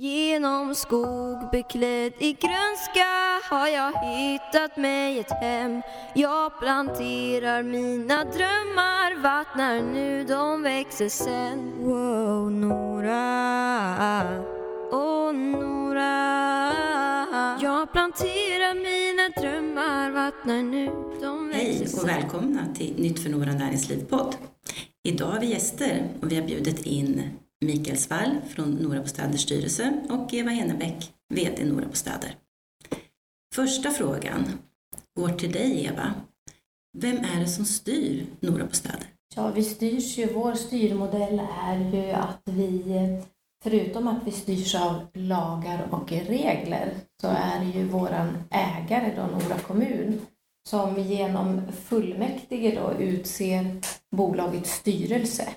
Genom skog beklädd i grönska har jag hittat mig ett hem. Jag planterar mina drömmar, vattnar nu de växer sen. Wow, Nora, oh Nora. Jag planterar mina drömmar, vattnar nu de växer Hej sen. och välkomna till Nytt för Nora Näringslivpodd. Idag har vi gäster och vi har bjudit in Mikael Svall från Nora Bostäders styrelse och Eva Hennebäck, VD Nora Bostäder. Första frågan går till dig Eva. Vem är det som styr Nora Bostäder? Ja, vi styrs ju, vår styrmodell är ju att vi, förutom att vi styrs av lagar och regler, så är det ju våran ägare då, Nora kommun, som genom fullmäktige då utser bolagets styrelse.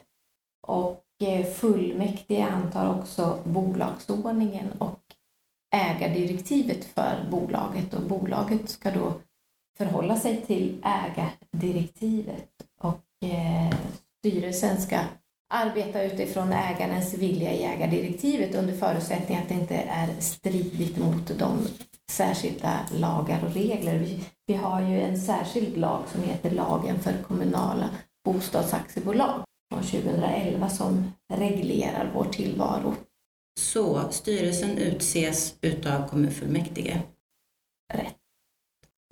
Och Eh, fullmäktige antar också bolagsordningen och ägardirektivet för bolaget. Och bolaget ska då förhålla sig till ägardirektivet. Och eh, styrelsen ska arbeta utifrån ägarens vilja i ägardirektivet under förutsättning att det inte är stridigt mot de särskilda lagar och regler. Vi, vi har ju en särskild lag som heter lagen för kommunala bostadsaktiebolag från 2011 som reglerar vår tillvaro. Så styrelsen utses utav kommunfullmäktige Rätt.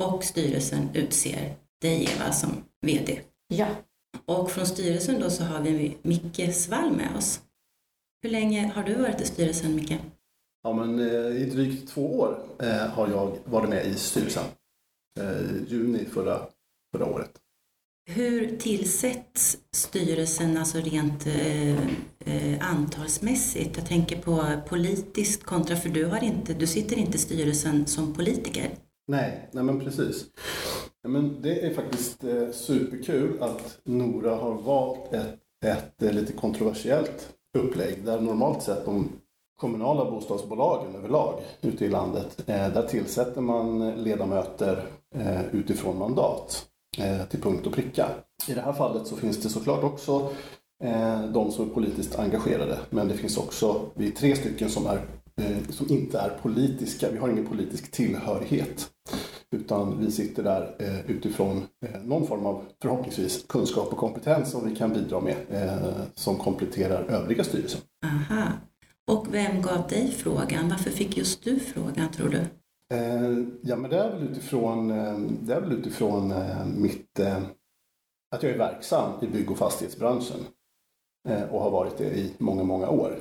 och styrelsen utser dig Eva som VD. Ja, Och från styrelsen då så har vi Micke Svall med oss. Hur länge har du varit i styrelsen Micke? Ja, men eh, i drygt två år eh, har jag varit med i styrelsen. Eh, juni förra, förra året. Hur tillsätts styrelsen alltså rent eh, eh, antalsmässigt? Jag tänker på politiskt kontra, för du, har inte, du sitter inte i styrelsen som politiker. Nej, nej men precis. Ja, men det är faktiskt eh, superkul att Nora har valt ett, ett ett lite kontroversiellt upplägg där normalt sett de kommunala bostadsbolagen överlag ute i landet, eh, där tillsätter man ledamöter eh, utifrån mandat Eh, till punkt och pricka. I det här fallet så finns det såklart också eh, de som är politiskt engagerade, men det finns också, vi är tre stycken som, är, eh, som inte är politiska, vi har ingen politisk tillhörighet. Utan vi sitter där utifrån någon form av förhoppningsvis kunskap och kompetens som vi kan bidra med som kompletterar övriga styrelsen. Aha. Och vem gav dig frågan? Varför fick just du frågan tror du? Eh, ja, men det är väl utifrån, eh, det är väl utifrån eh, mitt, att jag är verksam i bygg och fastighetsbranschen och har varit det i många, många år.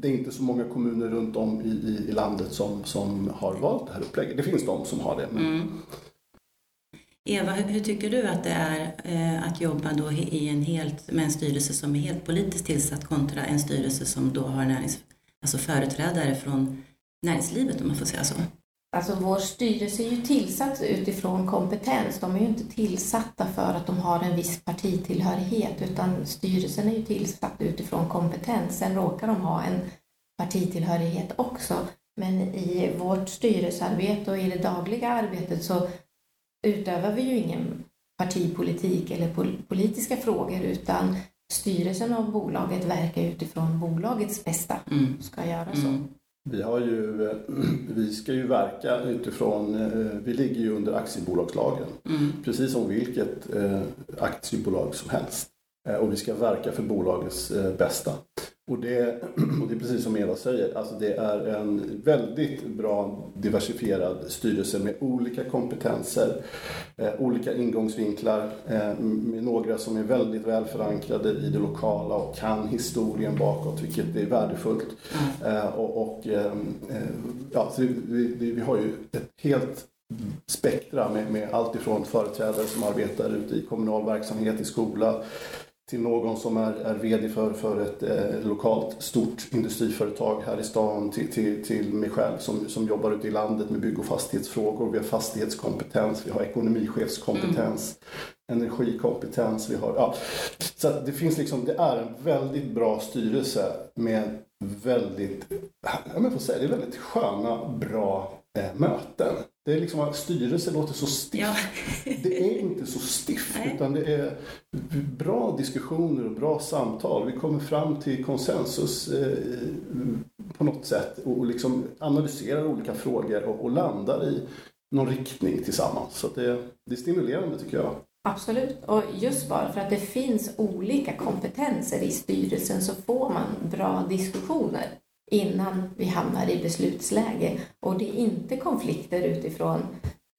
Det är inte så många kommuner runt om i, i, i landet som, som har valt det här upplägget. Det finns de som har det. Men, Mm. Eva, hur, hur tycker du att det är eh, att jobba då i en helt, med en styrelse som är helt politiskt tillsatt kontra en styrelse som då har närings, alltså företrädare från näringslivet om man får säga så? Alltså vår styrelse är ju tillsatt utifrån kompetens. De är ju inte tillsatta för att de har en viss partitillhörighet utan styrelsen är ju tillsatt utifrån kompetens. Sen råkar de ha en partitillhörighet också. Men i vårt styrelsearbete och i det dagliga arbetet så utövar vi ju ingen partipolitik eller pol- politiska frågor utan styrelsen av bolaget verkar utifrån bolagets bästa. Mm. Ska göra så. Mm. Vi, har ju, eh, vi ska ju verka utifrån, eh, vi ligger ju under aktiebolagslagen. Mm. Precis som vilket eh, aktiebolag som helst. Och vi ska verka för bolagets bästa. Och det, och det är precis som Eva säger, alltså det är en väldigt bra diversifierad styrelse med olika kompetenser, eh, olika ingångsvinklar, eh, med några som är väldigt väl förankrade i det lokala och kan historien bakåt, vilket är värdefullt. Eh, och, och, eh, eh, ja, så vi, vi, vi har ju ett helt spektra med, med allt ifrån företrädare som arbetar ute i kommunal verksamhet, i skola, till någon som är, är VD för, för ett eh, lokalt stort industriföretag här i stan, till, till, till mig själv som, som jobbar ute i landet med bygg och fastighetsfrågor. Vi har fastighetskompetens, vi har ekonomichefskompetens, energikompetens. Vi har, ja. Så det finns liksom, det är en väldigt bra styrelse med väldigt, ja, men får säga, det är väldigt sköna, bra möten. Det är liksom att styrelse låter så stift. Ja. Det är inte så stift Nej. utan det är bra diskussioner och bra samtal. Vi kommer fram till konsensus eh, på något sätt och liksom analyserar olika frågor och, och landar i någon riktning tillsammans. Så det, det är stimulerande tycker jag. Absolut, och just bara för att det finns olika kompetenser i styrelsen så får man bra diskussioner innan vi hamnar i beslutsläge. Och det är inte konflikter utifrån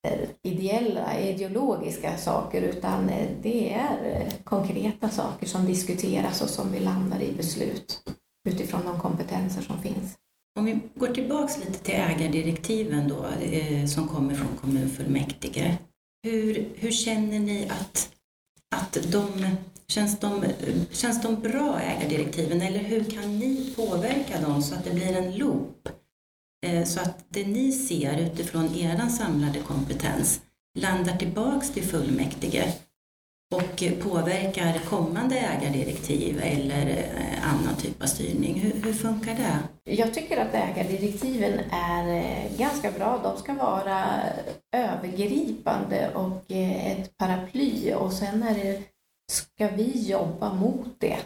eh, ideella, ideologiska saker utan eh, det är eh, konkreta saker som diskuteras och som vi landar i beslut utifrån de kompetenser som finns. Om vi går tillbaks lite till ägardirektiven då, som kommer från kommunfullmäktige. Hur, hur känner ni att, att de, känns, de, känns de bra ägardirektiven eller hur kan ni påverka dem så att det blir en loop? Eh, så att det ni ser utifrån er samlade kompetens landar tillbaks till fullmäktige och påverkar kommande ägardirektiv eller eh, annan typ av styrning. Hur, hur, funkar det? Jag tycker att ägardirektiven är eh, ganska bra. De ska vara övergripande och ett paraply och sen är det, ska vi jobba mot det?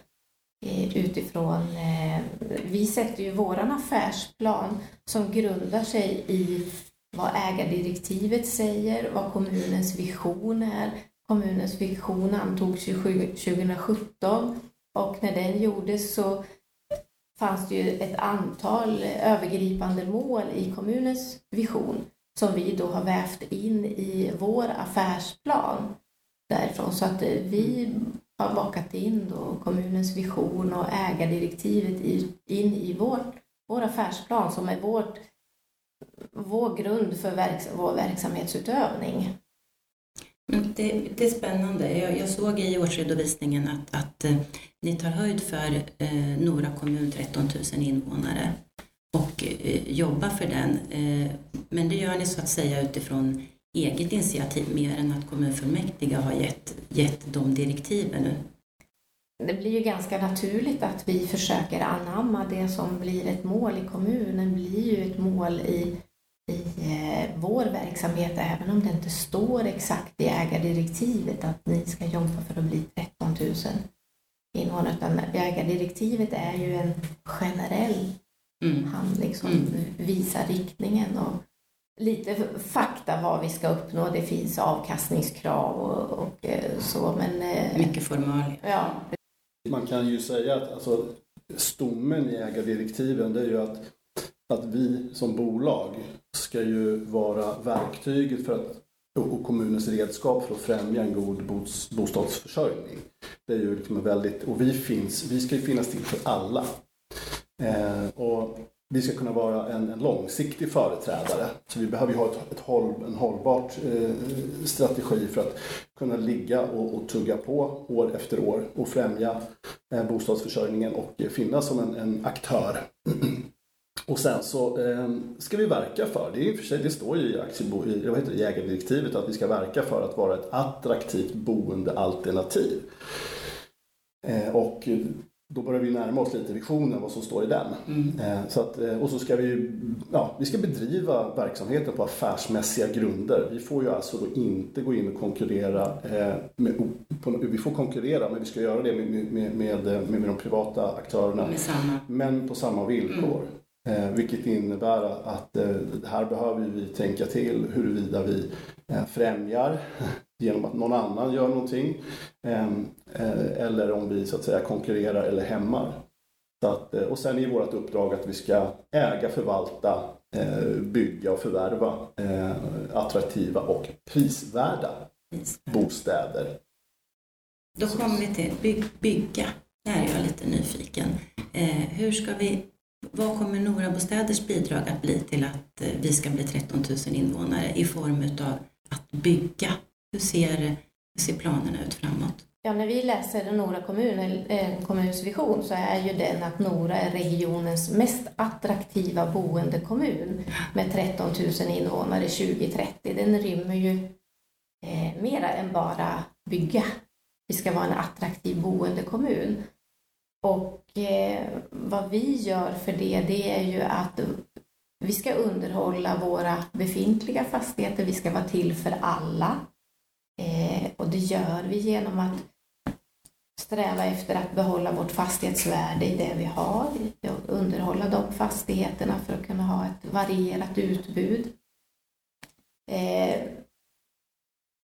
Eh, utifrån... Eh, vi sätter ju våran affärsplan som grundar sig i vad ägardirektivet säger, vad kommunens vision är, kommunens vision antogs 2017 och när den gjordes så fanns det ju ett antal övergripande mål i kommunens vision som vi då har vävt in i vår affärsplan därifrån. Så att eh, vi har bakat in då kommunens vision och ägardirektivet in i vårt, vår affärsplan som är vårt, vår grund för verks, vår verksamhetsutövning. Men det, det är spännande. Jag, jag, såg i årsredovisningen att, att eh, ni tar höjd för eh, Nora kommun, 13 000 invånare och eh, jobbar för den. Eh, men det gör ni så att säga utifrån eget initiativ mer än att kommunfullmäktige har gett, gett de direktiven nu. Det blir ju ganska naturligt att vi försöker anamma det som blir ett mål i kommunen blir ju ett mål i i eh, vår verksamhet, även om det inte står exakt i ägardirektivet att ni ska jobba för att bli 13 000 invånare, utan ägardirektivet är ju en generell mm. handling som mm. visar riktningen och lite fakta vad vi ska uppnå. Det finns avkastningskrav och, och eh, så, men... Eh, Mycket formalia. Ja. Man kan ju säga att alltså, stommen i ägardirektiven det är ju att att vi som bolag ska ju vara verktyget för att, och kommunens redskap för att främja en god bostadsförsörjning. Det är ju liksom väldigt, och vi, finns, vi ska ju finnas till för alla. Eh, och vi ska kunna vara en, en, långsiktig företrädare. Så vi behöver ju ha ett, ett håll, en hållbart eh, strategi för att kunna ligga och, och, tugga på år efter år och främja eh, bostadsförsörjningen och finnas som en, en aktör och sen så eh, ska vi verka för, det, är för sig, det står ju i, aktiebo, i vad heter det, jägardirektivet att vi ska verka för att vara ett attraktivt boendealternativ. Eh, och då börjar vi närma oss lite visionen, vad som står i den. Mm. Eh, så att, eh, och så ska vi, ja, vi ska bedriva verksamheten på affärsmässiga grunder. Vi får ju alltså då inte gå in och konkurrera. Eh, med, på, vi får konkurrera, men vi ska göra det med, med, med, med, de privata aktörerna. Men på samma villkor. Mm. Vilket innebär att här behöver vi tänka till huruvida vi främjar genom att någon annan gör någonting ehm, eh, eller om vi så att säga konkurrerar eller hämmar. Att, eh, och sen är vårt uppdrag att vi ska äga, förvalta, eh, bygga och förvärva attraktiva och prisvärda bostäder. Då kommer vi till by bygga. Där är jag lite nyfiken. hur ska vi vad kommer Nora Bostäders bidrag att bli till att vi ska bli 13 000 invånare i form av att bygga? Hur ser, hur ser planerna ut framåt? Ja, när vi läser Nora kommun, eh, kommuns vision så är ju den att Nora är regionens mest attraktiva boendekommun med 13 000 invånare 2030. Den rymmer ju eh, mera än bara bygga. Vi ska vara en attraktiv boendekommun. Och eh, vad vi gör för det, det är ju att vi ska underhålla våra befintliga fastigheter. Vi ska vara till för alla. Eh, och det gör vi genom att sträva efter att behålla vårt fastighetsvärde i det vi har, och underhålla de fastigheterna för att kunna ha ett varierat utbud. Eh,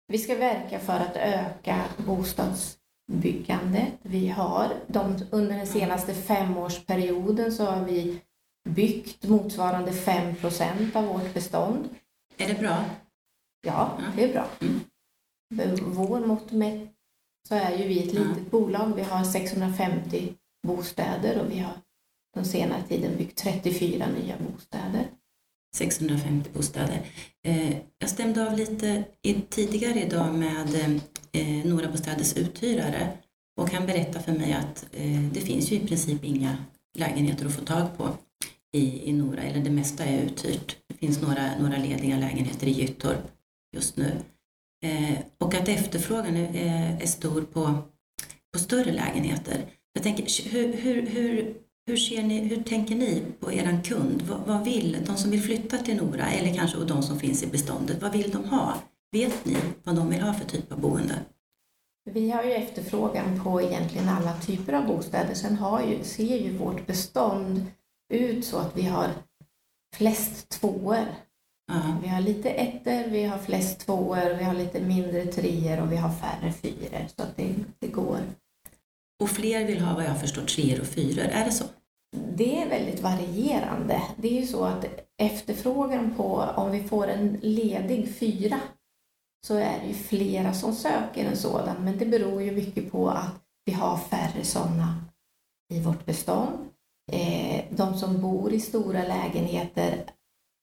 vi ska verka för att öka bostadsbyggandet. Vi har, de, under den senaste femårsperioden så har vi byggt motsvarande 5% av vårt bestånd. Är det bra? Ja, det är bra. Vår mått mätt så är ju vi ett litet Ja. bolag. Vi har 650 bostäder och vi har den senare tiden byggt 34 nya bostäder. 650 bostäder. Eh, jag stämde av lite tidigare idag med eh, Nora Bostäders uthyrare och han berättade för mig att eh, det finns ju i princip inga lägenheter att få tag på i, i Nora, eller det mesta är uthyrt. Det finns några, några lediga lägenheter i Gyttorp just nu. Eh, och att efterfrågan är, eh, är, stor på, på större lägenheter. Jag tänker, hur, hur, hur, hur, ser ni, hur tänker ni på er kund? Vad, vad vill de som vill flytta till Nora eller kanske och de som finns i beståndet? Vad vill de ha? Vet ni vad de vill ha för typ av boende? Vi har ju efterfrågan på egentligen alla typer av bostäder. Sen har ju, ser ju vårt bestånd ut så att vi har flest tvåor. Vi har lite ettor, vi har flest tvåor, vi har lite mindre treor och vi har färre fyror. Så att det, det går. och fler vill ha vad jag förstår treor och fyror, är det så? Det är väldigt varierande. Det är ju så att efterfrågan på, om vi får en ledig fyra, så är det ju flera som söker en sådan. Men det beror ju mycket på att vi har färre sådana i vårt bestånd. Eh, de som bor i stora lägenheter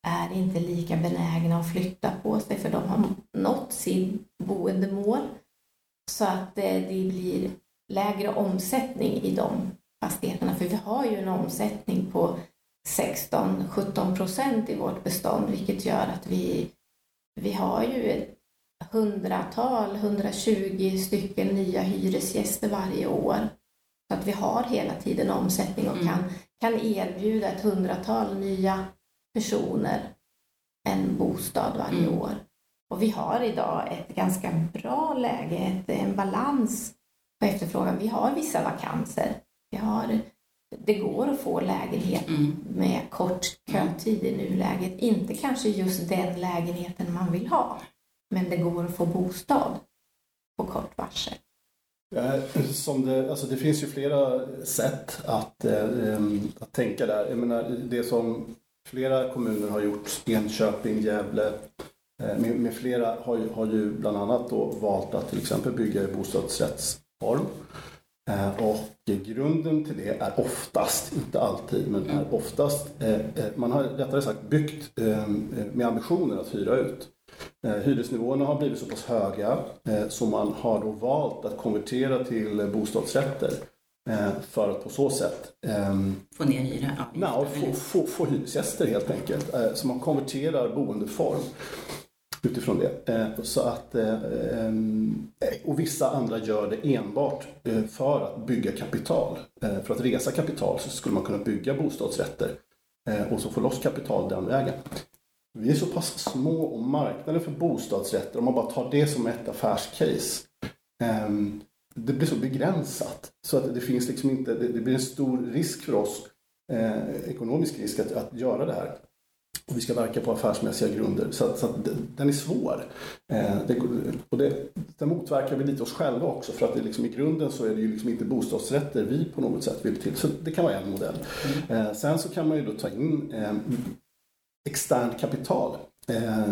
är inte lika benägna att flytta på sig för de har nått sin boendemål. Så att eh, det blir lägre omsättning i de fastigheterna. För vi har ju en omsättning på 16-17 procent i vårt bestånd vilket gör att vi, vi har ju ett hundratal, 120 stycken nya hyresgäster varje år. Så att vi har hela tiden omsättning och Mm. kan, kan erbjuda ett hundratal nya personer en bostad varje Mm. år. Och vi har idag ett ganska bra läge, ett, en balans på efterfrågan. Vi har vissa vakanser. Vi har, det går att få lägenhet Mm. med kort kötid i nuläget. Inte kanske just den lägenheten man vill ha, men det går att få bostad på kort varsel. Ja, Som det, alltså det finns ju flera sätt att, eh, att tänka där. Jag menar, det som flera kommuner har gjort, Enköping, Gävle, eh, med, med flera har ju, har ju bland annat då valt att till exempel bygga i bostadsrättsform. Eh, och grunden till det är oftast, inte alltid, men är oftast, eh, man har rättare sagt byggt ehm, med ambitioner att hyra ut. Hyresnivåerna har blivit så pass höga så man har då valt att konvertera till bostadsrätter för att på så sätt ehm, Få ner hyra? Ja, få, få, få hyresgäster helt enkelt. Eh, Så man konverterar boendeform utifrån det. Eh, Så att, eh, ehm, och vissa andra gör det enbart eh, för att bygga kapital. Eh, För att resa kapital så skulle man kunna bygga bostadsrätter eh, och så få loss kapital den vägen. Vi är så pass små och marknaden för bostadsrätter, om man bara tar det som ett affärscase, ehm, det blir så begränsat. Så att det finns liksom inte, det, det blir en stor risk för oss, eh, ekonomisk risk att, att göra det här. Och vi ska verka på affärsmässiga grunder. Så, att, så att den- är svår. Eh, det, och det, det motverkar vi lite oss själva också för att det liksom, i grunden så är det ju liksom inte bostadsrätter vi på något sätt vill till. Så det kan vara en modell. Eh, sen så kan man ju då ta in eh, externt kapital. Eh,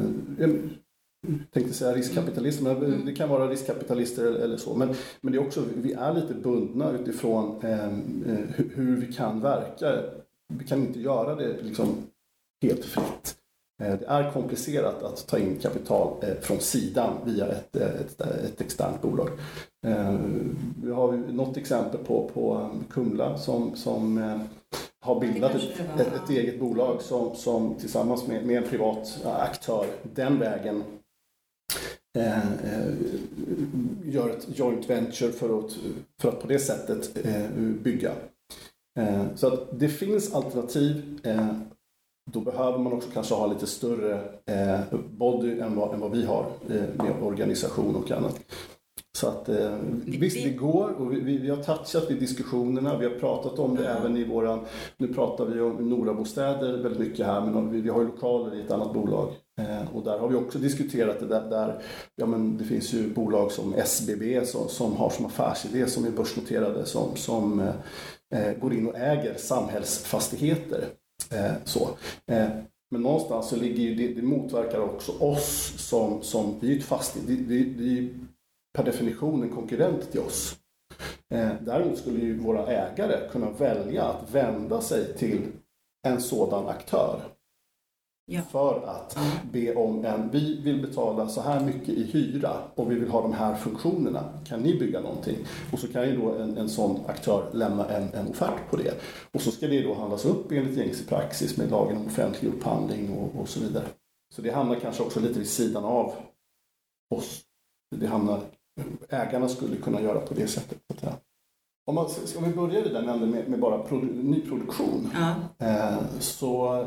tänkte säga riskkapitalister, men det kan vara riskkapitalister eller, så. Men, men det är också, vi är lite bundna utifrån eh, eh, hur, vi kan verka. Vi kan inte göra det liksom helt fritt. Eh, Det är komplicerat att ta in kapital eh, från sidan via ett, eh, ett, ett externt bolag. Eh, Vi har något exempel på, på Kumla som, som har bildat ett, ett, ett eget bolag som, som tillsammans med, med en privat aktör den vägen Eh, eh, gör ett joint venture för att, för att på det sättet eh, bygga. Eh, så att det finns alternativ. Eh, då behöver man också kanske ha lite större eh, body än vad, än vad vi har eh, med organisation och annat. Så att eh, visst, det går och vi, vi, vi, har touchat vid diskussionerna, vi har pratat om det mm. även i våran, nu pratar vi om Norabostäder väldigt mycket här, men vi, vi har ju lokaler i ett annat bolag. Eh, och där har vi också diskuterat det där, där ja men det finns ju bolag som SBB som, som har som affärsidé som är börsnoterade som, som eh, eh, går in och äger samhällsfastigheter. Eh, så. Eh, men någonstans så ligger ju det, det motverkar också oss som, som vi är ett fastighet, vi, vi, vi per definition en konkurrent till oss. Eh, däremot skulle ju våra ägare kunna välja att vända sig till en sådan aktör. Ja. För att be om en, vi vill betala så här mycket i hyra och vi vill ha de här funktionerna. Kan ni bygga någonting? Och så kan ju då en, en sån aktör lämna en, en offert på det. Och så ska det då handlas upp enligt gängse praxis med lagen om offentlig upphandling och, och så vidare. Så det hamnar kanske också lite vid sidan av oss. Det hamnar ägarna skulle kunna göra på det sättet. Om, man, om vi börjar i den änden med, med bara produ, nyproduktion. Ja. Eh, så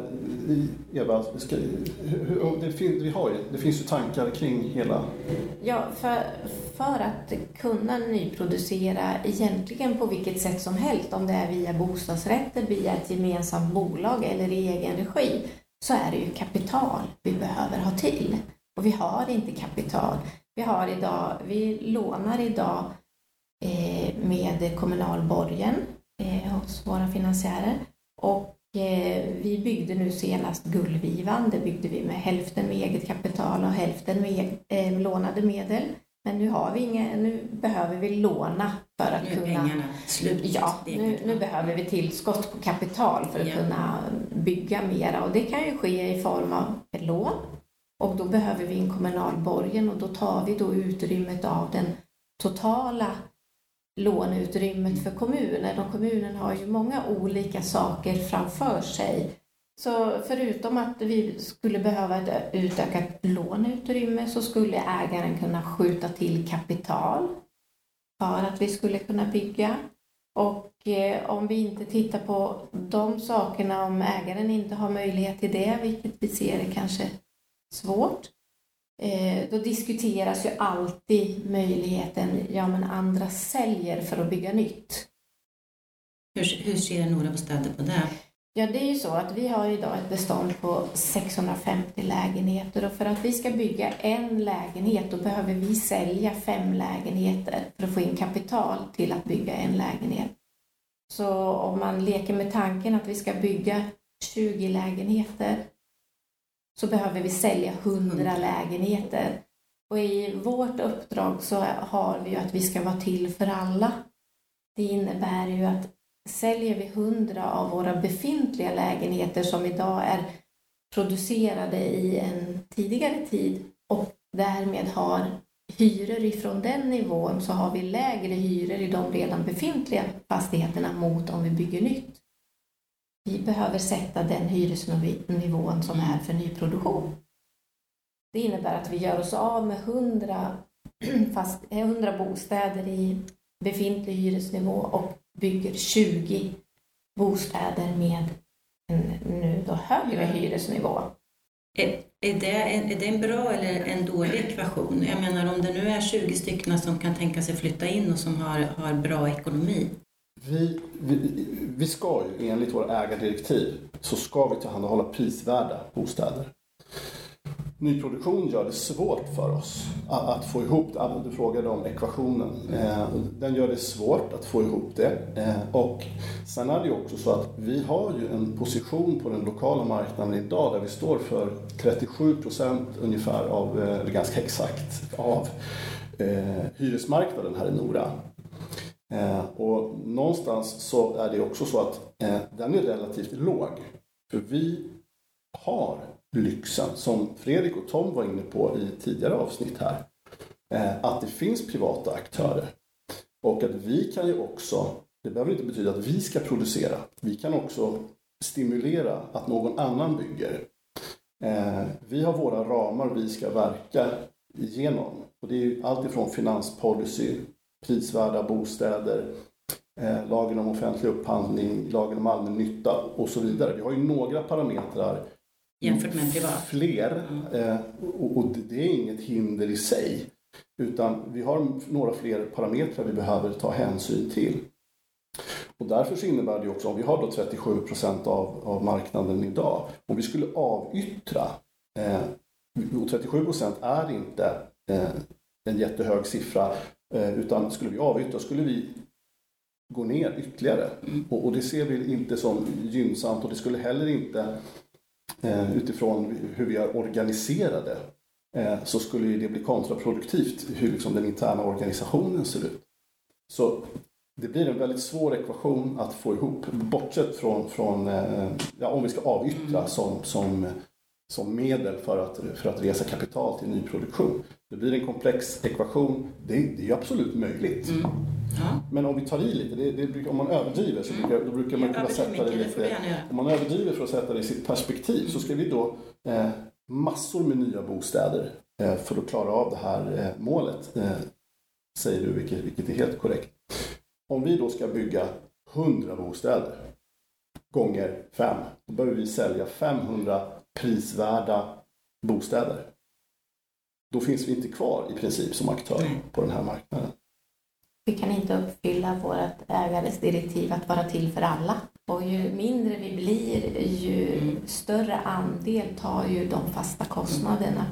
Eva, ska, hur, det, fin, vi har ju, det finns ju tankar kring hela... Ja, för, för att kunna nyproducera egentligen på vilket sätt som helst, om det är via bostadsrätter, via ett gemensamt bolag eller i egen regi, så är det ju kapital vi behöver ha till. Och vi har inte kapital. Vi, har idag, vi lånar idag eh, med kommunal borgen eh, hos våra finansiärer och eh, vi byggde nu senast Gullvivan. Det byggde vi med hälften med eget kapital och hälften med eh, lånade medel. Men nu, har vi inga, nu behöver vi låna för att nu kunna... pengarna slut. Ja, nu, nu, behöver vi tillskott på kapital för att ja. kunna bygga mera och det kan ju ske i form av lån och då behöver vi en kommunal borgen och då tar vi då utrymmet av den totala låneutrymmet för kommunen och kommunen har ju många olika saker framför sig. Så förutom att vi skulle behöva ett utökat låneutrymme så skulle ägaren kunna skjuta till kapital för att vi skulle kunna bygga. Och eh, om vi inte tittar på de sakerna, om ägaren inte har möjlighet till det, vilket vi ser är kanske svårt, eh, då diskuteras ju alltid möjligheten, ja men andra säljer för att bygga nytt. Hur, hur ser Nora Bostäder på det? Ja, det är ju så att vi har idag ett bestånd på 650 lägenheter och för att vi ska bygga en lägenhet då behöver vi sälja fem lägenheter för att få in kapital till att bygga en lägenhet. Så om man leker med tanken att vi ska bygga 20 lägenheter så behöver vi sälja 100 lägenheter. Och i vårt uppdrag så har vi ju att vi ska vara till för alla. Det innebär ju att säljer vi 100 av våra befintliga lägenheter som idag är producerade i en tidigare tid och därmed har hyror ifrån den nivån så har vi lägre hyror i de redan befintliga fastigheterna mot om vi bygger nytt. Vi behöver sätta den hyresnivån som är för nyproduktion. Det innebär att vi gör oss av med 100, fast, eh, 100 bostäder i befintlig hyresnivå och bygger 20 bostäder med en nu då högre hyresnivå. Är, är, det, är det en bra eller en dålig ekvation? Jag menar om det nu är 20 stycken som kan tänka sig flytta in och som har, har bra ekonomi, vi, vi, vi ska ju enligt våra ägardirektiv så ska vi tillhandahålla prisvärda bostäder. Nyproduktion gör det svårt för oss att, få ihop det. Alltså, du frågade om ekvationen. Eh, den gör det svårt att få ihop det. Eh, och sen är det ju också så att vi har ju en position på den lokala marknaden idag där vi står för 37 procent ungefär av, eh, eller ganska exakt, av hyresmarknaden här i Nora. Eh, och någonstans så är det också så att eh, den är relativt låg. För vi har lyxen, som Fredrik och Tom var inne på i tidigare avsnitt här, eh, att det finns privata aktörer. Och att vi kan ju också, det behöver inte betyda att vi ska producera, vi kan också stimulera att någon annan bygger. Eh, vi har våra ramar vi ska verka igenom. Och det är allt ifrån finanspolicy prisvärda bostäder, eh, lagen om offentlig upphandling, lagen om allmännytta och så vidare. Vi har ju några parametrar jämfört med privat. Fler, mm. eh, och, och, det är inget hinder i sig. Utan vi har några fler parametrar vi behöver ta hänsyn till. Och därför så innebär det också, om vi har då 37 procent av, av marknaden idag, om vi skulle avyttra, eh, och 37 procent är inte eh, en jättehög siffra, utan skulle vi avyttra skulle vi gå ner ytterligare. Mm. Och, och, det ser vi inte som gynnsamt och det skulle heller inte eh, utifrån hur vi är organiserade eh, så skulle det bli kontraproduktivt hur liksom den interna organisationen ser ut. Så det blir en väldigt svår ekvation att få ihop, bortsett från, från eh, ja, om vi ska avyttra mm. som, som, som medel för att, för att resa kapital till nyproduktion. Det blir en komplex ekvation. Det, det är absolut möjligt. Mm. Ja. Men om vi tar i lite, det, det, om man överdriver så brukar, då brukar man kunna sätta det lite... Om man överdriver för att sätta det i sitt perspektiv så ska vi då eh, massor med nya bostäder eh, för att klara av det här eh, målet, eh, säger du, vilket, vilket är helt korrekt. Om vi då ska bygga 100 bostäder gånger 5, då behöver vi sälja 500 prisvärda bostäder. Då finns vi inte kvar i princip som aktör på den här marknaden. Vi kan inte uppfylla vårt ägares direktiv att vara till för alla. Och ju mindre vi blir, ju större andel tar ju de fasta kostnaderna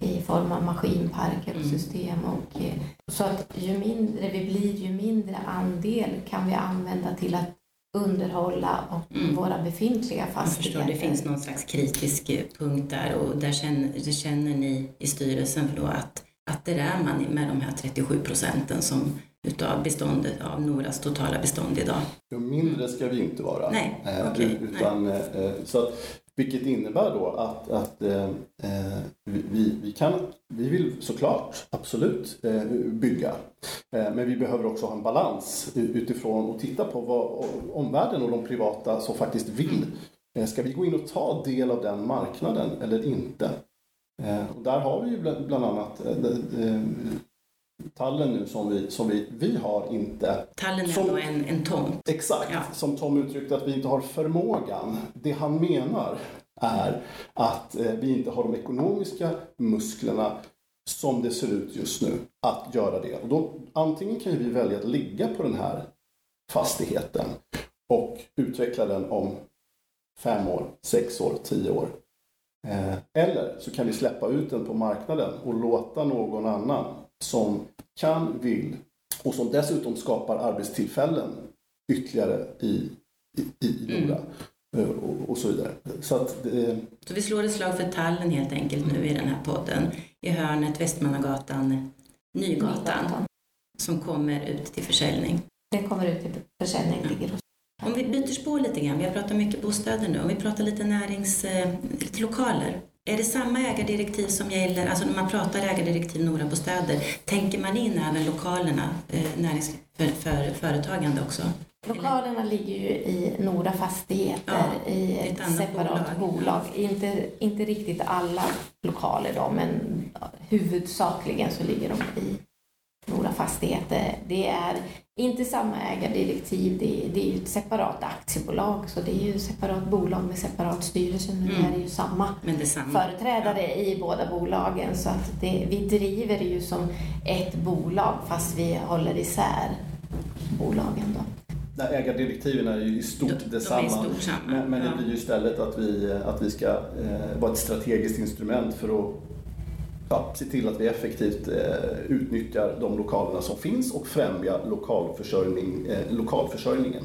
i form av maskinparker och mm. system. Och, eh, så att ju mindre vi blir, ju mindre andel kan vi använda till att underhålla och mm. våra befintliga fastigheter. Jag förstår, det finns någon slags kritisk punkt där och där känner, det känner ni i styrelsen då att, att det är man med de här 37 procenten som utav beståndet av Noras totala bestånd idag. Ja, mindre ska vi inte vara. Nej, eh, okay, utan, nej. Eh, så vilket innebär då att, att eh, eh vi, vi, kan, vi vill såklart absolut eh, bygga. Eh, men vi behöver också ha en balans utifrån och titta på vad omvärlden och de privata som faktiskt vill. Eh, ska vi gå in och ta del av den marknaden eller inte? Eh, och där har vi ju bland, bland annat eh, tallen nu som vi, som vi, vi har inte... Tallen är som, då en, en tomt? Exakt, ja. som Tom uttryckte att vi inte har förmågan. Det han menar är att eh, vi inte har de ekonomiska musklerna som det ser ut just nu att göra det. Och då, antingen kan vi välja att ligga på den här fastigheten och utveckla den om fem år, sex år, tio år. Eh, eller så kan vi släppa ut den på marknaden och låta någon annan som kan, vill och som dessutom skapar arbetstillfällen ytterligare i, i, i Nora. Mm. Och, och, så vidare. Så, att, det... så vi slår ett slag för tallen helt enkelt nu i den här podden. I hörnet Västmannagatan, Nygatan, Nygatan. som kommer ut till försäljning. Den kommer ut till försäljning, ligger hos om vi byter spår lite grann, vi har pratat mycket bostäder nu, om vi pratar lite närings, eh, lite lokaler. Är det samma ägardirektiv som gäller, alltså när man pratar ägardirektiv Nora Bostäder, tänker man in även lokalerna, eh, närings, för, för företagande också? Lokalerna ligger ju i Nora Fastigheter ja, i ett, ett separat bolag. bolag. Inte, inte riktigt alla lokaler då, men huvudsakligen så ligger de i Nora Fastigheter. Det är inte samma ägardirektiv, det är, det är ju ett separat aktiebolag så det är ju separat bolag med separat styrelse. Nu mm. är det ju samma, det samma. företrädare ja. i båda bolagen så att det, vi driver det ju som ett bolag fast vi håller isär bolagen. Då. Nej, ägardirektiven är ju i stort de, detsamma. De stort samma. Men, men, det blir ju istället att vi, att vi ska eh, vara ett strategiskt instrument för att ja, se till att vi effektivt eh, utnyttjar de lokalerna som finns och främja lokalförsörjning, eh, lokalförsörjningen.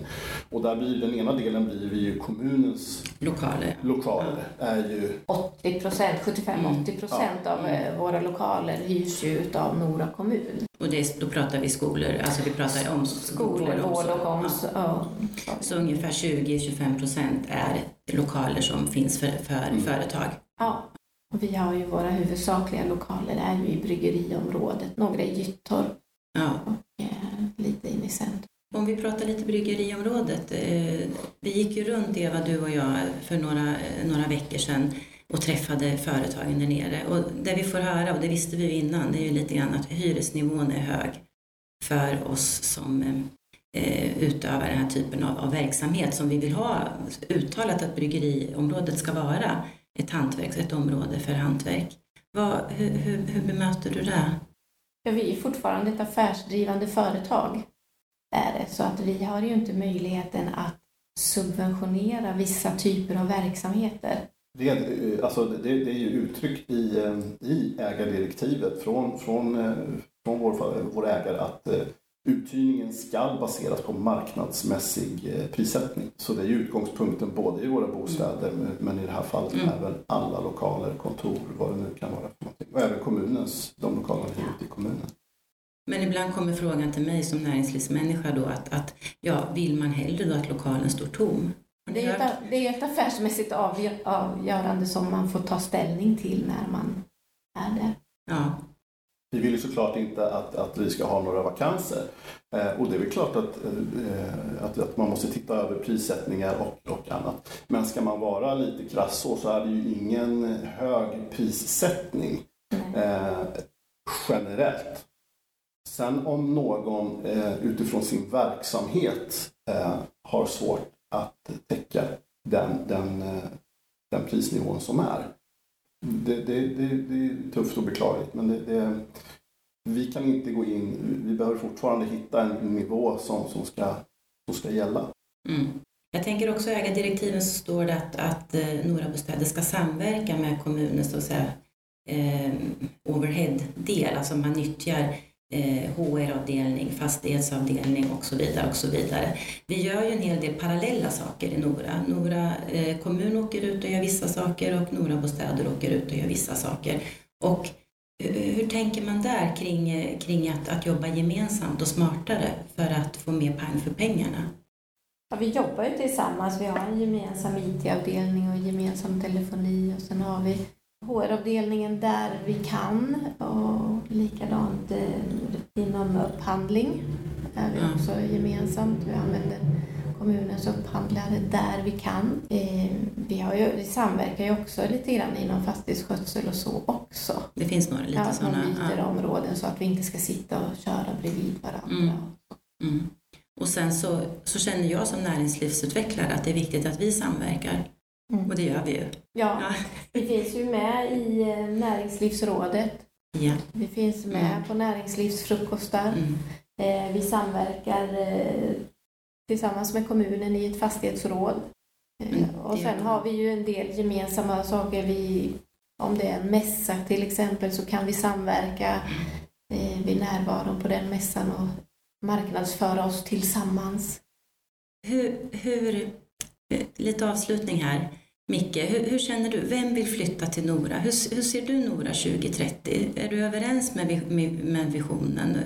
Och där blir den ena delen blir ju kommunens lokaler. lokaler ja. är ju 80 procent, 75-80 procent ja. av eh, våra lokaler hyrs ju av Nora kommun. Och det, då pratar vi skolor, alltså vi pratar om skolor, vård och omsorg. Ja. Så ungefär 20-25 procent är lokaler som finns för, för mm. företag. Ja. Och vi har ju våra huvudsakliga lokaler är ju i bryggeriområdet, några i Gyttorp ja. och eh, lite in i centrum. Om vi pratar lite bryggeriområdet. Eh, vi gick ju runt, Eva, du och jag, för några, eh, några veckor sedan och träffade företagen där nere. Och det vi får höra, och det visste vi ju innan, det är ju lite grann att hyresnivån är hög för oss som eh, utövar den här typen av, av verksamhet som vi vill ha uttalat att bryggeriområdet ska vara ett hantverk, ett område för hantverk. Vad, hur, hur, hur bemöter du det? Ja, vi är fortfarande ett affärsdrivande företag. Är det, så att vi har ju inte möjligheten att subventionera vissa typer av verksamheter. Det, är- alltså, det, det är ju uttryckt i, eh, i ägardirektivet från, från, eh, från vår, vår ägare att eh, ska baseras på marknadsmässig eh, prissättning. Så det är ju utgångspunkten både i våra bostäder men- men i det här fallet Mm. även alla lokaler, kontor, vad det nu kan vara för någonting. Och även kommunens, de lokalerna vi hyr ut i kommunen. Men ibland kommer frågan till mig som näringslivsmänniska då att, att ja, vill man hellre då att lokalen står tom? Det är, ett, det är ett affärsmässigt avgö- avgörande som man får ta ställning till när man är där. Ja, Vi vill ju såklart inte att, att vi ska ha några vakanser. Eh, och det är väl klart att, eh, att, att man måste titta över prissättningar och, och annat. Men ska man vara lite krass så, så är det ju ingen hög prissättning eh, generellt. Sen om någon eh, utifrån sin verksamhet eh, har svårt att täcka den, den, eh, den prisnivån som är. Det, det, det, det är tufft och beklagligt men det, det, vi kan inte gå in, vi behöver fortfarande hitta en nivå som, som, ska, som ska gälla. Mm. Jag tänker också i ägardirektiven så står det att, att eh, Nora Bostäder ska samverka med kommunens eh, overhead-del, alltså man nyttjar eh, Eh, HR-avdelning, fastighetsavdelning och så vidare. och så vidare. Vi gör ju en hel del parallella saker i Nora. Nora eh, kommun åker ut och gör vissa saker och Nora Bostäder åker ut och gör vissa saker. Och eh, hur, tänker man där kring, kring att, att jobba gemensamt och smartare för att få mer pang för pengarna? Ja, vi jobbar ju tillsammans. Vi har en gemensam IT-avdelning och gemensam telefoni och sen har vi HR-avdelningen där vi kan och likadant eh, inom upphandling är vi också gemensamt. Vi använder kommunens upphandlare där vi kan. Eh, Vi, har ju, vi samverkar ju också lite grann inom fastighetsskötsel och så också. Det finns några lite Ja, sådana. Ja. områden så att vi inte ska sitta och köra bredvid varandra. Mm. Mm. Och sen så, så känner jag som näringslivsutvecklare att det är viktigt att vi samverkar. Mm. Och det gör vi ju. Ja, Ja. vi finns ju med i eh, Näringslivsrådet. Ja. Vi finns med Mm. på näringslivsfrukostar. Mm. Eh, Vi samverkar eh, tillsammans med kommunen i ett fastighetsråd. Mm, Och sen har vi ju en del gemensamma saker. Vi, om det är en mässa till exempel så kan vi samverka vid närvaron på den mässan och marknadsföra oss tillsammans. Hur, hur, lite avslutning här. Micke, hur, hur känner du? Vem vill flytta till Nora? Hur, hur ser du Nora 2030? Är du överens med, med, med visionen?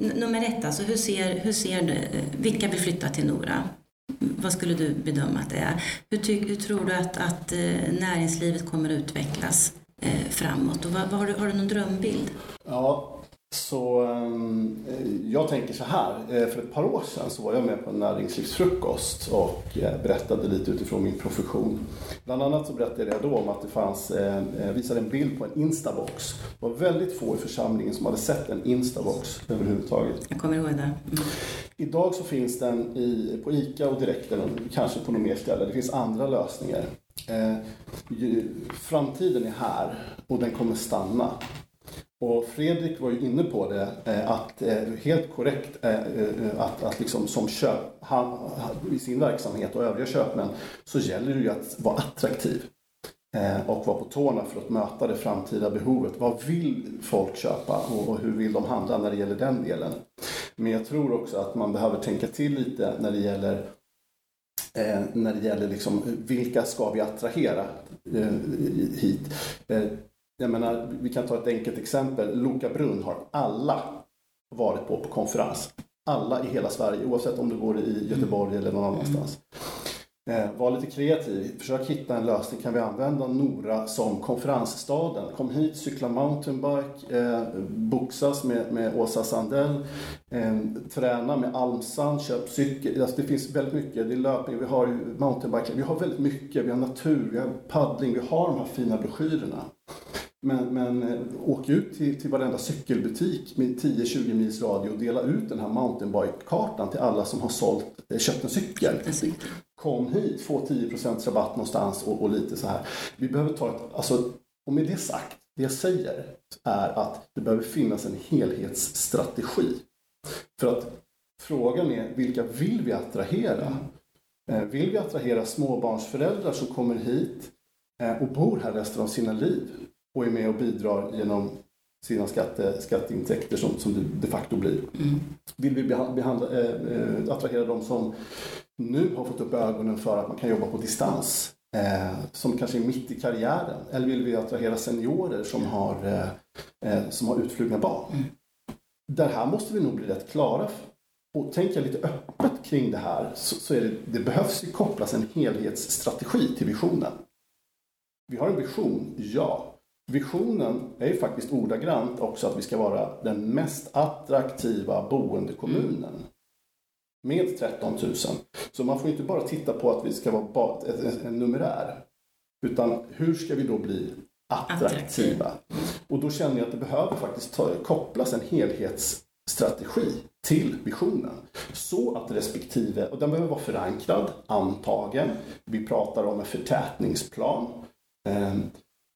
N- Nummer ett, alltså, hur ser, hur ser du, vilka vill flytta till Nora? Vad skulle du bedöma att det är? Hur, ty, hur tror du att, att eh, näringslivet kommer att utvecklas eh, framåt? Och vad, vad har, du, har du någon drömbild? Ja, så ehm, jag tänker så här. Eh, För ett par år sedan så var jag med på en näringslivsfrukost och eh, berättade lite utifrån min profession. Bland annat så berättade jag då om att det fanns, eh, eh, visade en bild på en Instabox. Det var väldigt få i församlingen som hade sett en Instabox överhuvudtaget. Jag kommer ihåg det. Mm. Idag så finns den i, på ICA och direkt eller kanske på något mer ställe. Det finns andra lösningar. Eh, framtiden är här och den kommer stanna. Och Fredrik var ju inne på det, eh, att eh, helt korrekt eh, att, att liksom som köp, han, i sin verksamhet och övriga köpmän så gäller det ju att vara attraktiv och vara på tårna för att möta det framtida behovet. Vad vill folk köpa och, hur vill de handla när det gäller den delen? Men jag tror också att man behöver tänka till lite när det gäller när det gäller liksom, vilka ska vi attrahera hit? Jag menar, vi kan ta ett enkelt exempel. Loka brunn har alla varit på på konferens. Alla i hela Sverige, oavsett om du bor i Göteborg eller någon annanstans. Eh, var lite kreativ, försök hitta en lösning. Kan vi använda Nora som konferensstaden? Kom hit, cykla mountainbike, eh, boxas med, med Åsa Sandell, eh, träna med Almsand, köp cykel. Alltså det finns väldigt mycket. Det är löpning, vi har mountainbike, vi har väldigt mycket. Vi har natur, vi har paddling, vi har de här fina broschyrerna. Men, men eh, åk ut till, till varenda cykelbutik med 10-20 mils radie och dela ut den här mountainbike-kartan till alla som har sålt, eh, köpt en cykel. Kom hit, få 10 rabatt någonstans och, och lite så här. Vi behöver ta ett, alltså, och med det sagt, det jag säger är att det behöver finnas en helhetsstrategi. För att frågan är, vilka vill vi attrahera? Eh, vill vi attrahera småbarnsföräldrar som kommer hit och bor här resten av sina liv och är med och bidrar genom sina skatte, skatteintäkter som, som det de facto blir. Mm. Vill vi behandla, eh, attrahera de som nu har fått upp ögonen för att man kan jobba på distans, eh, som kanske är mitt i karriären? Eller vill vi attrahera seniorer som har, eh, eh som har utflugna barn? Mm. Där här måste vi nog bli rätt klara och tänka lite öppet kring det här så, så är det, det behövs ju kopplas en helhetsstrategi till visionen. Vi har en vision, ja. Visionen är ju faktiskt ordagrant också att vi ska vara den mest attraktiva boendekommunen. Med 13 000. Så man får inte bara titta på att vi ska vara en numerär. Utan hur ska vi då bli attraktiva? Och då känner jag att det behöver faktiskt kopplas en helhetsstrategi till visionen. Så att respektive, och den behöver vara förankrad, antagen. Vi pratar om en förtätningsplan.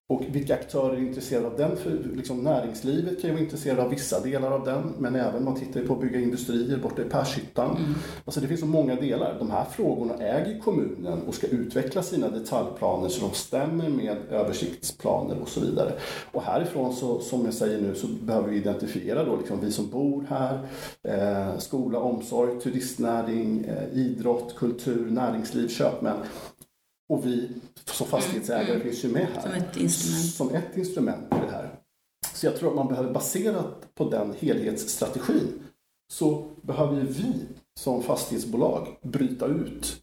Och vilka aktörer är intresserade av den? För liksom näringslivet kan ju vara intresserade av vissa delar av den, men även man tittar på att bygga industrier borta i Pershyttan. Mm. Alltså det finns så många delar. De här frågorna äger kommunen och ska utveckla sina detaljplaner så de stämmer med översiktsplaner och så vidare. Och härifrån, så, som jag säger nu, så behöver vi identifiera då liksom vi som bor här, eh, skola, omsorg, turistnäring, eh, idrott, kultur, näringsliv, köpmän. Och vi som fastighetsägare mm. finns ju med här. Som ett instrument. Som ett instrument i det här. Så jag tror att man behöver baserat på den helhetsstrategin så behöver vi som fastighetsbolag bryta ut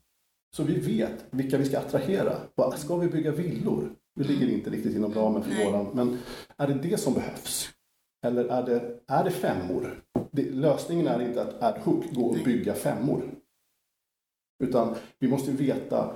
så vi vet vilka vi ska attrahera. Ska vi bygga villor? Det ligger inte riktigt inom ramen för våran, men är det det som behövs? Eller är det, är det femmor? Det, lösningen är inte att ad hoc gå och bygga femmor. Utan vi måste veta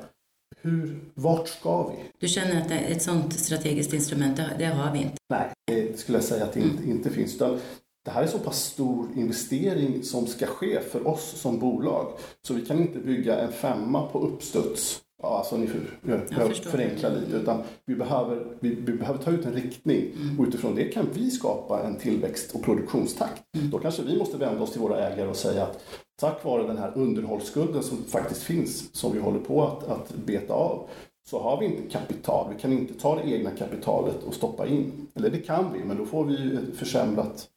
hur, vart ska vi? Du känner att ett sådant strategiskt instrument, det har vi inte? Nej, det skulle jag säga att det inte, mm. inte finns. Det här är så pass stor investering som ska ske för oss som bolag. Så vi kan inte bygga en femma på uppstuds. Ja, alltså ni för, jag, förenkla lite. Utan vi behöver, vi, vi, behöver ta ut en riktning mm. och utifrån det kan vi skapa en tillväxt och produktionstakt. Mm. Då kanske vi måste vända oss till våra ägare och säga att tack vare den här underhållsskulden som faktiskt finns, som vi håller på att, att beta av, så har vi inte kapital. Vi kan inte ta det egna kapitalet och stoppa in. Eller det kan vi, men då får vi försämrat,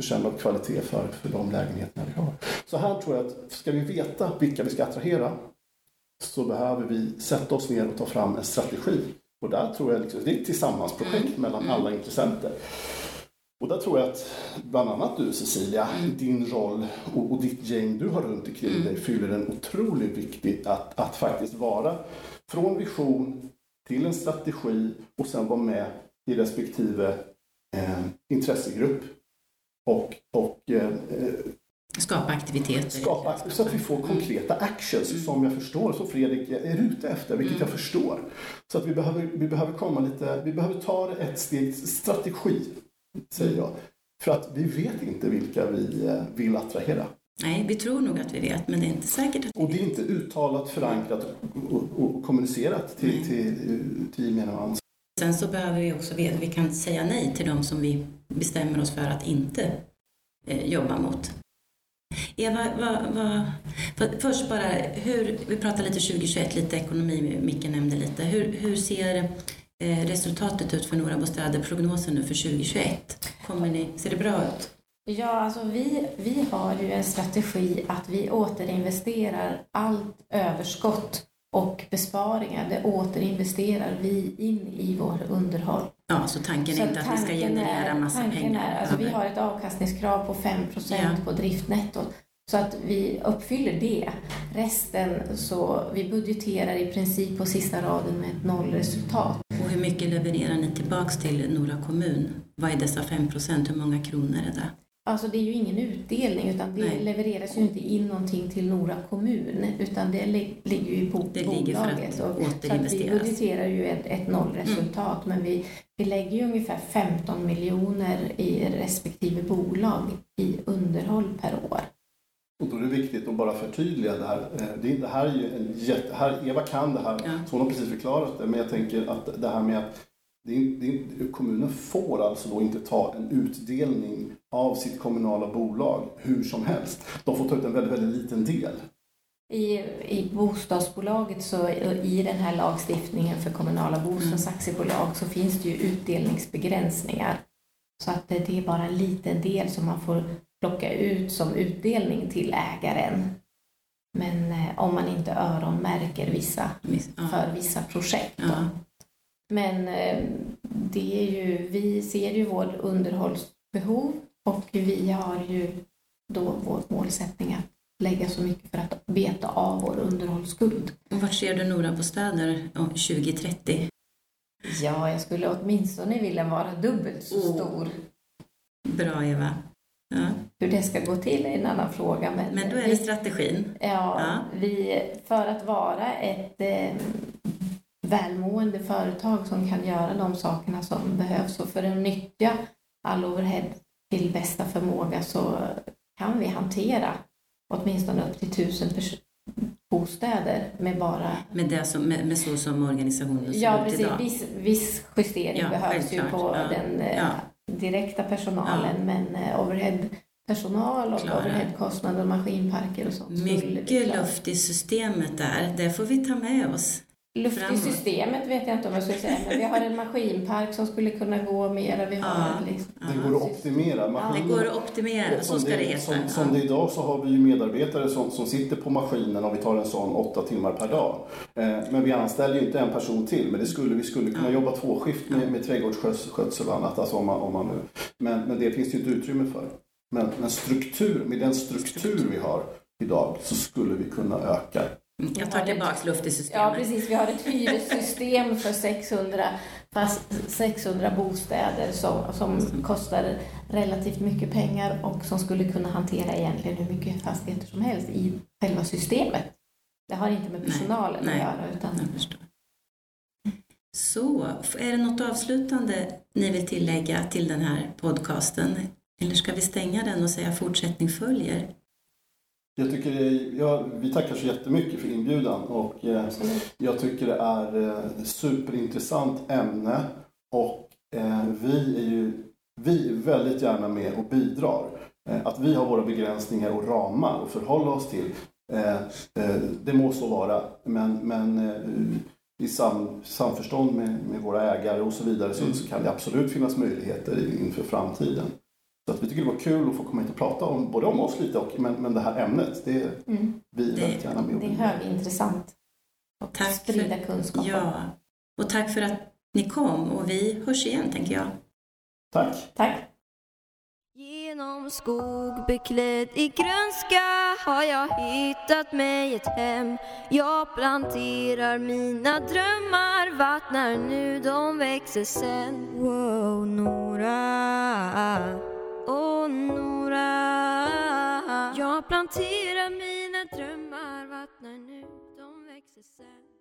försämrad kvalitet för, för de lägenheterna vi har. Så här tror jag att ska vi veta vilka vi ska attrahera så behöver vi sätta oss ner och ta fram en strategi. Och där tror jag liksom, det är ett tillsammansprojekt mm. mellan mm. alla intressenter. Och där tror jag att bland annat du Cecilia, mm. din roll och, och, ditt gäng du har runt omkring mm. dig fyller en otroligt viktig att, att faktiskt vara från vision till en strategi och sen vara med i respektive eh, intressegrupp och, och eh, Skapa aktiviteter. Skapa, så att vi får konkreta actions mm. som jag förstår, som Fredrik är ute efter, vilket mm. jag förstår. Så att vi behöver, vi behöver komma lite, vi behöver ta ett steg, strategi, säger jag. För att vi vet inte vilka vi eh, vill attrahera. Nej, vi tror nog att vi vet, men det är inte säkert att vi Och det är inte uttalat, förankrat och, och kommunicerat till, nej. till, till gemene man. Sen så behöver vi också veta, vi kan säga nej till de som vi bestämmer oss för att inte eh, jobba mot. Eva, vad, vad, för, först bara, hur, vi pratar lite 2021, lite ekonomi, Micke nämnde lite. Hur, hur ser eh, resultatet ut för Nora Bostäder, prognosen nu för 2021? Kommer ni, ser det bra ut? Ja, alltså vi, vi har ju en strategi att vi återinvesterar allt överskott och besparingar, det återinvesterar vi in i vår underhåll. Ja, så tanken är inte att vi ska generera massa pengar? Är, alltså vi har ett avkastningskrav på 5 ja. på driftnettot. Så att vi uppfyller det. Resten så vi budgeterar i princip på sista raden med ett nollresultat. Och hur mycket levererar ni tillbaks till Nora kommun? Vad är dessa 5% Hur många kronor är det? Alltså det är ju ingen utdelning utan det Nej. levereras ju inte in någonting till Nora kommun utan det ligger ju på det bolaget. Ligger för att återinvesteras. Så att vi budgeterar ju ett, ett nollresultat mm. men vi, vi lägger ju ungefär 15 miljoner i respektive bolag i underhåll per år. Och då är det viktigt att bara förtydliga det här. Eh, det här är ju en jätte, här, Eva kan det här, ja. så hon har precis förklarat det, men jag tänker att det här med att det är, det är, kommunen får alltså då inte ta en utdelning av sitt kommunala bolag hur som helst. De får ta ut en väldigt, väldigt liten del. I, I bostadsbolaget, så i den här lagstiftningen för kommunala bostadsaktiebolag, så finns det ju utdelningsbegränsningar. Så att det är bara en liten del som man får plocka ut som utdelning till ägaren. Men eh, om man inte öronmärker vissa för vissa projekt. Ja. Men eh, det är ju, vi ser ju vårt underhållsbehov och vi har ju då vår målsättning att lägga så mycket för att beta av vår underhållsskuld. Och vart ser du Nora Bostäder 2030? Ja, jag skulle åtminstone vilja vara dubbelt så oh. stor. Bra Eva. Ja. Hur det ska gå till är en annan fråga. Men, men då är det strategin. Ja, ja, Vi, för att vara ett eh, välmående företag som kan göra de sakerna som behövs och för att nyttja all overhead till bästa förmåga så kan vi hantera åtminstone upp till tusen bostäder med bara... Med, det som, med, med så som organisationen ser ja, ut precis. idag? Viss, viss justering ja, behövs ju på ja, den eh, ja. direkta personalen men eh, overhead personal och overheadkostnader, maskinparker och sånt. Mycket luft i systemet där, det får vi ta med oss. Luft i systemet vet jag inte om jag skulle säga, men vi har en maskinpark som skulle kunna gå mera. Vi har ja, liksom, det går att optimera. Maskiner, det går att optimera, så ska det, det heta. Som, som det är idag så har vi ju medarbetare som, som sitter på maskinen och vi tar en sån åtta timmar per dag. Eh, men vi anställer ju inte en person till, men det skulle, vi skulle kunna jobba tvåskift med, med trädgårdsskötsel och annat. Alltså om man, om man nu. Men, men det finns ju inte utrymme för. Men, men struktur, med den struktur vi har idag så skulle vi kunna öka jag tar tillbaka luft i systemet. Ja, precis. Vi har ett hyressystem för 600, fast 600 bostäder som, som kostar relativt mycket pengar och som skulle kunna hantera egentligen hur mycket fastigheter som helst i själva systemet. Det har inte med personalen nej, att göra. Utan... Så, är det något avslutande ni vill tillägga till den här podcasten? Eller ska vi stänga den och säga fortsättning följer? Jag tycker det, ja, vi tackar så jättemycket för inbjudan och eh, jag tycker det är eh, superintressant ämne och eh, vi är ju vi är väldigt gärna med och bidrar. Eh, att vi har våra begränsningar och ramar att förhålla oss till, eh, eh, det må så vara. Men, men i sam, samförstånd med, med, våra ägare och så vidare så, så kan det absolut finnas möjligheter inför framtiden. Så att vi tycker det var kul att få komma hit och prata om, både om oss lite och men, men det här ämnet. Det mm. vi det, väldigt gärna med Det är högintressant. Och tack sprida för, kunskap. Ja, och tack för att ni kom och vi hörs igen tänker jag. Tack. Tack. Genom skog beklädd i grönska har jag hittat mig ett hem Jag planterar mina drömmar, vattnar nu de växer sen Wow, Nora och Nora. Jag planterar mina drömmar, vattnar nu, de växer sen.